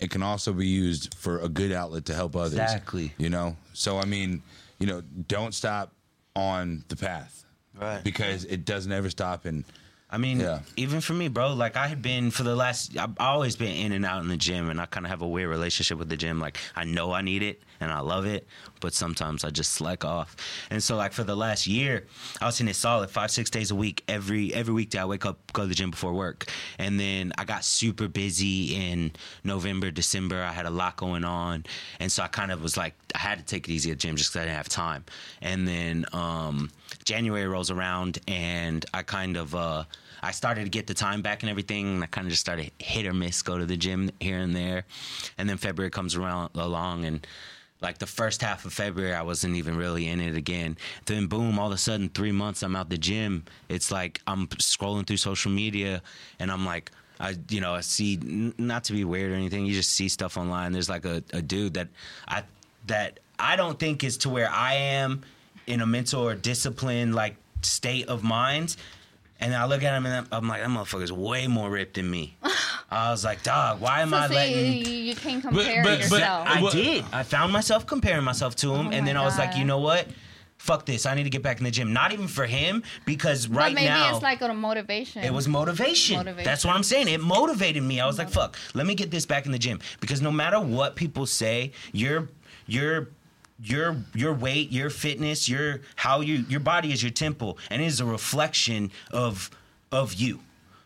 It can also be used for a good outlet to help others. Exactly. You know. So I mean, you know, don't stop on the path. Right. Because it doesn't ever stop, and I mean, Yeah. even for me, bro, like I had been for the last, I've always been in and out in the gym, and I kind of have a weird relationship with the gym. Like I know I need it and I love it, but sometimes I just slack off. And so, like for the last year, I was in it solid five, six days a week. Every every weekday, I wake up, go to the gym before work, and then I got super busy in November, December. I had a lot going on, and so I kind of was like, I had to take it easy at the gym just because I didn't have time. And then um, January rolls around, and I kind of. Uh, I started to get the time back and everything, and I kind of just started hit or miss, go to the gym here and there, and then February comes around along, and like the first half of February, I wasn't even really in it again. Then boom, all of a sudden, three months I'm out the gym. It's like I'm scrolling through social media, and I'm like. I, you know, I see not to be weird or anything. You just see stuff online. There's like a, a dude that I that I don't think is to where I am in a mental or disciplined like state of mind. And I look at him and I'm- I'm like, that motherfucker's way more ripped than me. I was like, dog, why am So I see, letting? you, you can't compare but- but yourself. I did. I found myself comparing myself to him, Oh and my then I was like, you know what? Fuck this. I need to get back in the gym. Not even for him, because right now. but maybe now it's like a motivation. it was motivation. Motivation. That's what I'm saying. It motivated me. I was like, fuck, let me get this back in the gym. Because no matter what people say, your your your your weight, your fitness, your how you your body is your temple and it is a reflection of of you.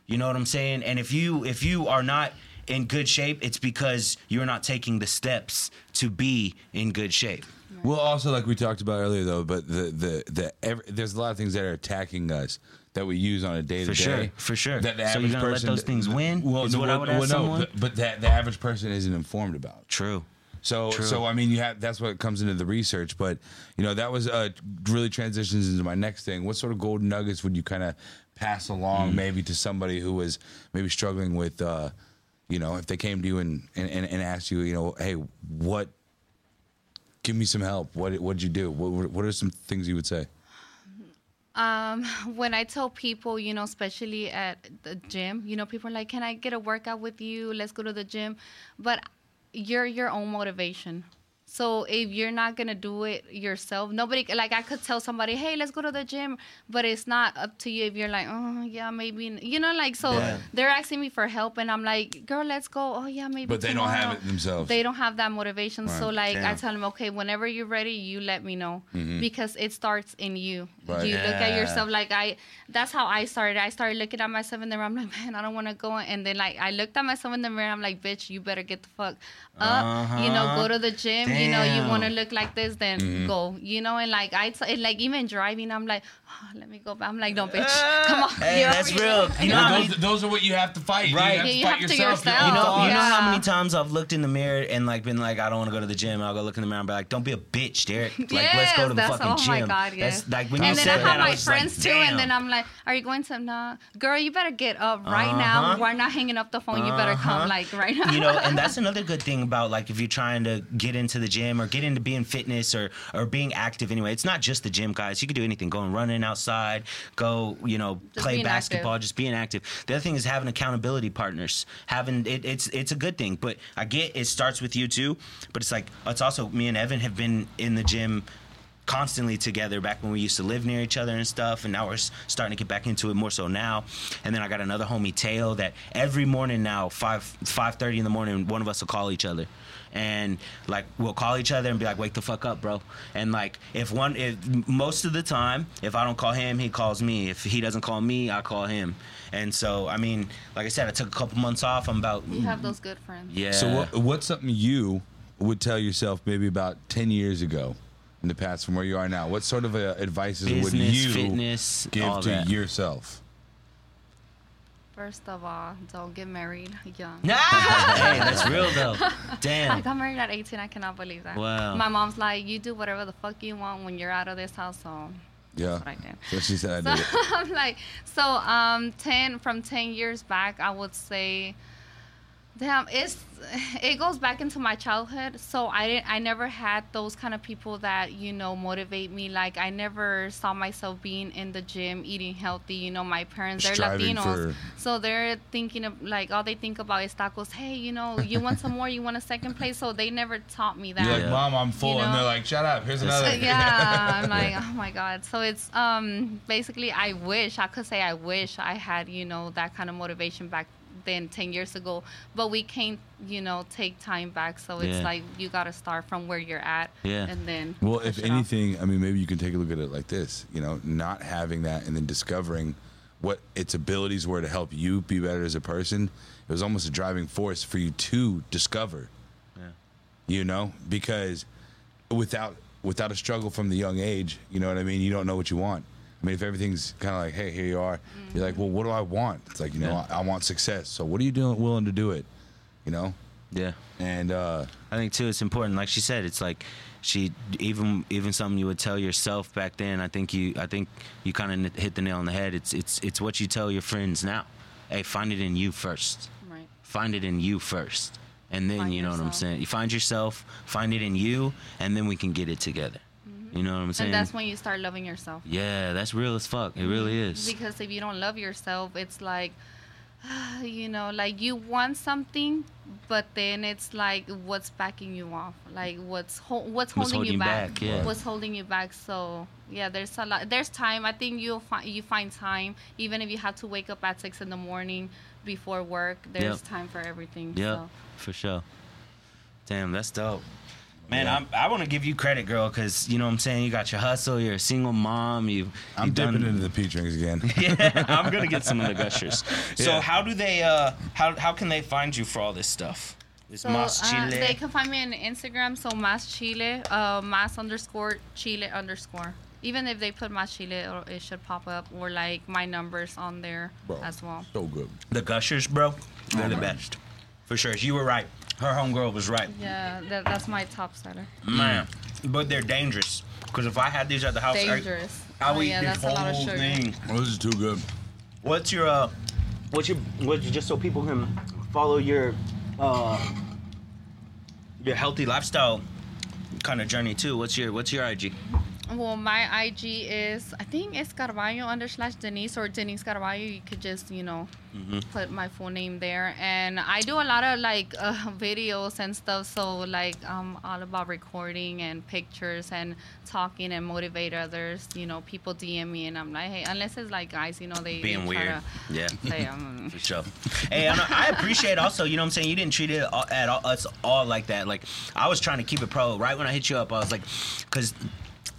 You know what I'm saying? And if you if you are not in good shape, it's because you're not taking the steps to be in good shape. Well, also like we talked about earlier, though, but the the the every, there's a lot of things that are attacking us that we use on a day to day. For sure, for sure. That the So you're gonna let those things win? Well, no, what I would ask no, but, but that the average person isn't informed about. True. So, True. so I mean, you have that's what comes into the research. But you know, that was uh, really transitions into my next thing. What sort of golden nuggets would you kind of pass along, Mm. maybe to somebody who was maybe struggling with, uh, you know, if they came to you and, and and and asked you, you know, hey, what? Give me some help. What what'd you do? What what are some things you would say? Um, when I tell people, you know, especially at the gym, you know, people are like, "Can I get a workout with you? Let's go to the gym." But you're your own motivation. So if you're not gonna do it yourself, nobody like I could tell somebody, "Hey, let's go to the gym," but it's not up to you if you're like, "Oh, yeah, maybe," you know, like so Yeah. they're asking me for help, and I'm like, "Girl, let's go." Oh yeah, maybe. But they don't have it themselves. They don't have that motivation. So Right. like I tell them, okay, whenever you're ready, you let me know Mm-hmm. because it starts in you. Right. You look at yourself like I. That's how I started. I started looking at myself in the mirror. I'm like, man, I don't want to go. And then like I looked at myself in the mirror. I'm like, bitch, you better get the fuck up. You know, Uh-huh. go to the gym. You know, you want to look like this, then Mm-hmm. go. You know, and like I, t- like even driving, I'm like, oh, let me go back. I'm like, no, bitch, come on. Hey, You're that's over real. You know Well, how those, those are what you have to fight. Right. You have Yeah, to you fight have to yourself. yourself. You know, Oh, you know how many times I've looked in the mirror and like been like, I don't want to go to the gym. I'll go look in the mirror and be like, don't be a bitch, Derek. Like, let's go to the Yes, fucking that's, gym. Oh my god, yes. That's like when you and then said I that, have my I was friends like, too, and then I'm like, "Are you going to? Nah, girl, you better get up right now. Uh-huh. We're not hanging up the phone. You better Uh-huh. come like right now." you know and that's another good thing about like if you're trying to get into the gym or get into being fitness or or being active anyway. It's not just the gym guys. You can do anything. Going running outside go you know Just play basketball active. just being active. The other thing is having accountability partners. Having it, it's it's a good thing but i get it starts with you too but it's like it's also me and evan have been in the gym constantly together back when we used to live near each other and stuff and now we're starting to get back into it more so now. And then i got another homie Teo that every morning now 5 5.30 in the morning one of us will call each other. And like we'll call each other and be like wake the fuck up bro. And like if one if most of the time if i don't call him he calls me. If he doesn't call me i call him. And so i mean like i said i took a couple months off. I'm about you have those good friends. yeah. So what, what's something you would tell yourself maybe about 10 years ago in the past from where you are now? What sort of uh, advices would you fitness give to that. yourself? First of all, don't get married young. hey that's real though Damn. I got married at 18. I cannot believe that. Wow. My mom's like, you do whatever the fuck you want when you're out of this house. So Yeah. what I did. So she said So I did it. I'm like, so um, ten from ten years back, I would say, damn, it's it goes back into my childhood. So I didn't, I never had those kind of people that you know motivate me. Like I never saw myself being in the gym, eating healthy. You know, my parents they're Striving Latinos, for- so they're thinking of like all they think about is tacos. Hey, you know, you want some more? You want a second place? So they never taught me that. You're like, Yeah. Mom, I'm full. You And they're like, shut up. Here's It's- another. yeah i'm like oh my god so it's um basically i wish i could say i wish i had you know that kind of motivation back then 10 years ago but we can't you know take time back so it's Yeah. like you got to start from where you're at Yeah. and then Well, if it off. anything, I mean, maybe you can take a look at it like this. You know, not having that and then discovering what its abilities were to help you be better as a person. It was almost a driving force for you to discover. Yeah. You know, because without without a struggle from the young age, you know what I mean. You don't know what you want. I mean, if everything's kind of like, hey, here you are, you're like, well, what do I want? It's like, you know, Yeah. I, I want success. So what are you doing, willing to do it? You know, yeah and uh, I think too it's important. Like she said, it's like she even even something you would tell yourself back then. I think you I think you kind of hit the nail on the head. It's it's it's what you tell your friends now. Hey, find it in you first. right Find it in you first, and then Find you know what I'm saying. You find yourself, find it in you, and then we can get it together. You know what I'm saying? and that's when you start loving yourself yeah, that's real as fuck. It really mm-hmm. is. because if you don't love yourself it's like you know like you want something but then it's like what's backing you off like what's ho- what's holding, holding you you back, back, yeah. what's holding you back so yeah there's a lot there's time i think you'll find you find time even if you have to wake up at six in the morning before work there's Yep. time for everything Yeah, so. for sure. Damn, that's dope. Man, Yeah. I'm, I want to give you credit, girl, because you know what I'm saying. You got your hustle. You're a single mom. You, I'm you've dipping done, into the peach rings again. yeah, I'm gonna get some of the gushers. So Yeah. how do they? Uh, how how can they find you for all this stuff? This So Mas uh, they can find me on Instagram. So Mas Chile, uh, Mas underscore Chile underscore. Even if they put Mas Chile, it'll- should pop up or like my numbers on there Bro, as well. So good. the gushers, bro. They're the best. For sure. You were right. Her homegirl was right. Yeah, that, that's my top seller. Man, but they're dangerous. Because if I had these at the house, I, Dangerous. I oh would yeah, eat that's this a lot of whole sugar. thing. Oh, this is too good. What's your uh what's your what's just so people can follow your uh your healthy lifestyle kind of journey too. What's your what's your IG? Well, my IG is I think it's Carvalho under slash Denise or Denise Carvalho. You could just you know Mm-hmm. put my full name there, and I do a lot of like uh, videos and stuff. So like I'm all about recording and pictures and talking and motivate others. You know, people DM me and I'm like, hey, unless it's like guys, you know, they Being they weird. Yeah. To say, um, For sure. Hey, I, I appreciate also, you know what I'm saying? You didn't treat it all, at all, us all like that. Like, I was trying to keep it pro. Right when I hit you up, I was like, because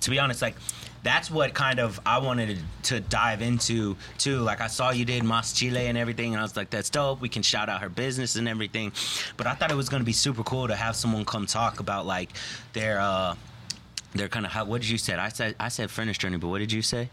to be honest, like that's what kind of I wanted to dive into too. Like I saw you did Mas Chile and everything, and I was like, that's dope. We can shout out her business and everything. But I thought it was gonna be super cool to have someone come talk about like their uh their kind of how. What did you say? I said I said furnace journey, but what did you say?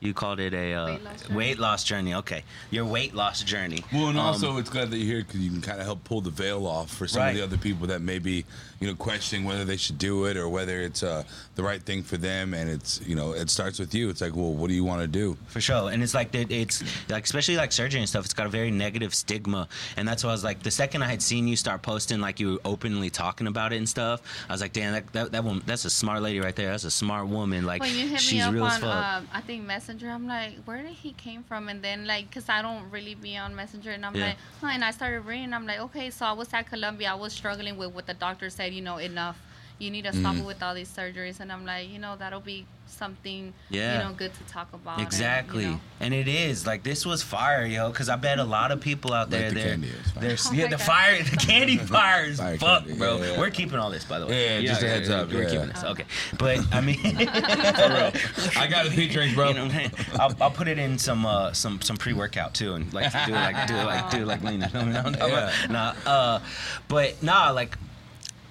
You called it a uh, Weight loss journey. weight loss journey. Okay, your weight loss journey. Well, and Um, also it's glad that you're here because you can kind of help pull the veil off for some Right. of the other people that may be, you know, questioning whether they should do it or whether it's uh, the right thing for them. And it's, you know, it starts with you. It's like, well, what do you want to do? for sure and it's like it, it's like especially like surgery and stuff it's got a very negative stigma and that's why i was like the second i had seen you start posting like you were openly talking about it and stuff i was like damn that, that, that woman that's a smart lady right there that's a smart woman like when you hit me up real as on, fuck um, I think Messenger, I'm like, where did he came from? And then like, cause I don't really be on Messenger, and I'm Yeah. like, huh, and I started reading. I'm like, okay, so I was at Colombia. I was struggling with what the doctor said. You know, enough. You need to stop Mm. it with all these surgeries. And I'm like, you know, that'll be something, Yeah. you know, good to talk about. and, you Exactly, know. and it is like this was fire, yo. Because I bet a lot of people out there, the they're, candy is fire. they're Oh yeah, the God. fire, the candy fire is Fire fuck, candy, bro. yeah, yeah. We're keeping all this, by the way. Yeah, just a heads up, We're keeping this, okay. But I mean, I got a peach drink, bro. You know what I'm saying? I'll, I'll put it in some uh, some some pre workout too, and like do it like do it like do it like Lena. No, no, no, nah, uh, but nah, like.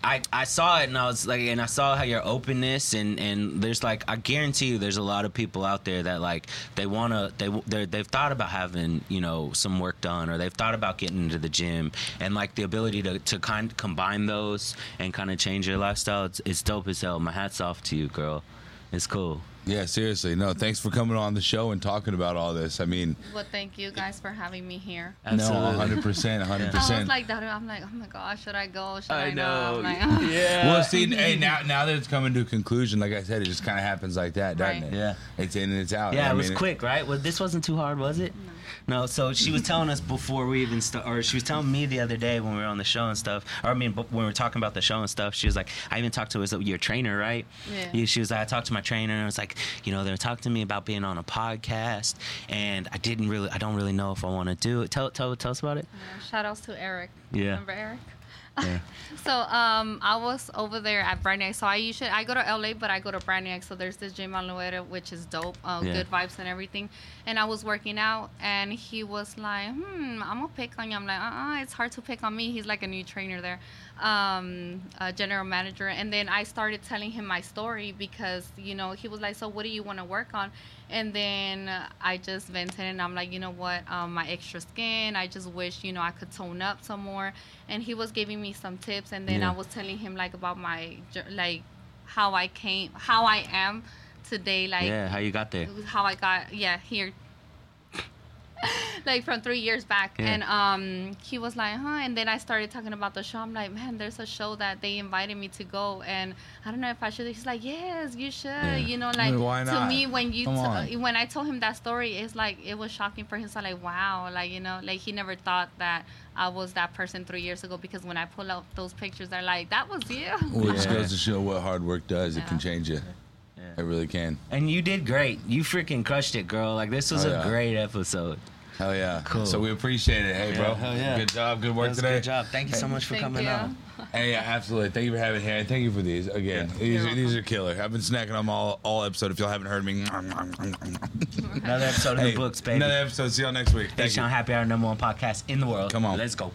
I, I saw it and I was like and I saw how your openness and, and there's like I guarantee you there's a lot of people out there that like they wanna they they've thought about having you know some work done or they've thought about getting into the gym and like the ability to, to kind combine those and kind of change your lifestyle it's, it's dope as hell. My hats off to you girl. It's cool Yeah, seriously. No, thanks for coming on the show and talking about all this. I mean, Well, thank you guys for having me here. no, 100%, 100%. I was like that. I'm like, oh my gosh, should I go? Should I, I know. not? I'm like, yeah Well, see, hey, now now that it's coming to a conclusion, like I said, it just kind of happens like that, doesn't Right. it? Yeah. It's in and it's out. Yeah, I it was quick, right? Well, this wasn't too hard, was it? No. So she was telling us before we even start, or she was telling me the other day when we were on the show and stuff. Or I mean, when we were talking about the show and stuff, she was like, I even talked to his, your trainer, right? Yeah. She was like, I talked to my trainer and I was like, you know, they were talking to me about being on a podcast, and I didn't really, I don't really know if I want to do it. Tell, tell, tell us about it. Yeah, Shout outs to Eric. Yeah. Remember Eric? Yeah. So um, I was over there at Brainiac. So I usually I go to LA, but I go to Brainiac. So there's this gym on Loera, which is dope, uh, Yeah. good vibes and everything. And I was working out, and he was like, "Hmm, I'm gonna pick on you." I'm like, "Uh-uh, it's hard to pick on me." He's like a new trainer there, um, a general manager. And then I started telling him my story because you know he was like, "So what do you want to work on?" And then uh, I just vented, and I'm like, you know what, um, my extra skin. I just wish you know I could tone up some more. And he was giving me some tips, and then Yeah. I was telling him like about my like how I came, how I am today, like yeah, how you got there? how I got yeah here like from three years back Yeah. and um he was like huh and then I started talking about the show I'm like man there's a show that they invited me to go and I don't know if I should he's like yes you should Yeah. you know like Why to me when you t- when I told him that story it's like it was shocking for him so like wow like you know like he never thought that I was that person three years ago because when I pull out those pictures they're like that was you Well, it just Yeah. goes to show what hard work does. It can change you. Yeah. It really can. And you did great. You freaking crushed it, girl. Like this was Oh, a yeah. great episode. Hell yeah. Cool. So we appreciate it. Hey, Yeah, bro. hell yeah. Good job. Good work today. Good job. Thank you so much for Thank coming you. on. Hey, yeah, absolutely. Thank you for having me here. Thank you for these again. These, are, these are killer. I've been snacking on them all all episode. If y'all haven't heard me, Another episode of Hey, the books, baby. Another episode. See y'all next week. Hey, Thank you. Sean, happy hour number one podcast in the world. Come on. Let's go.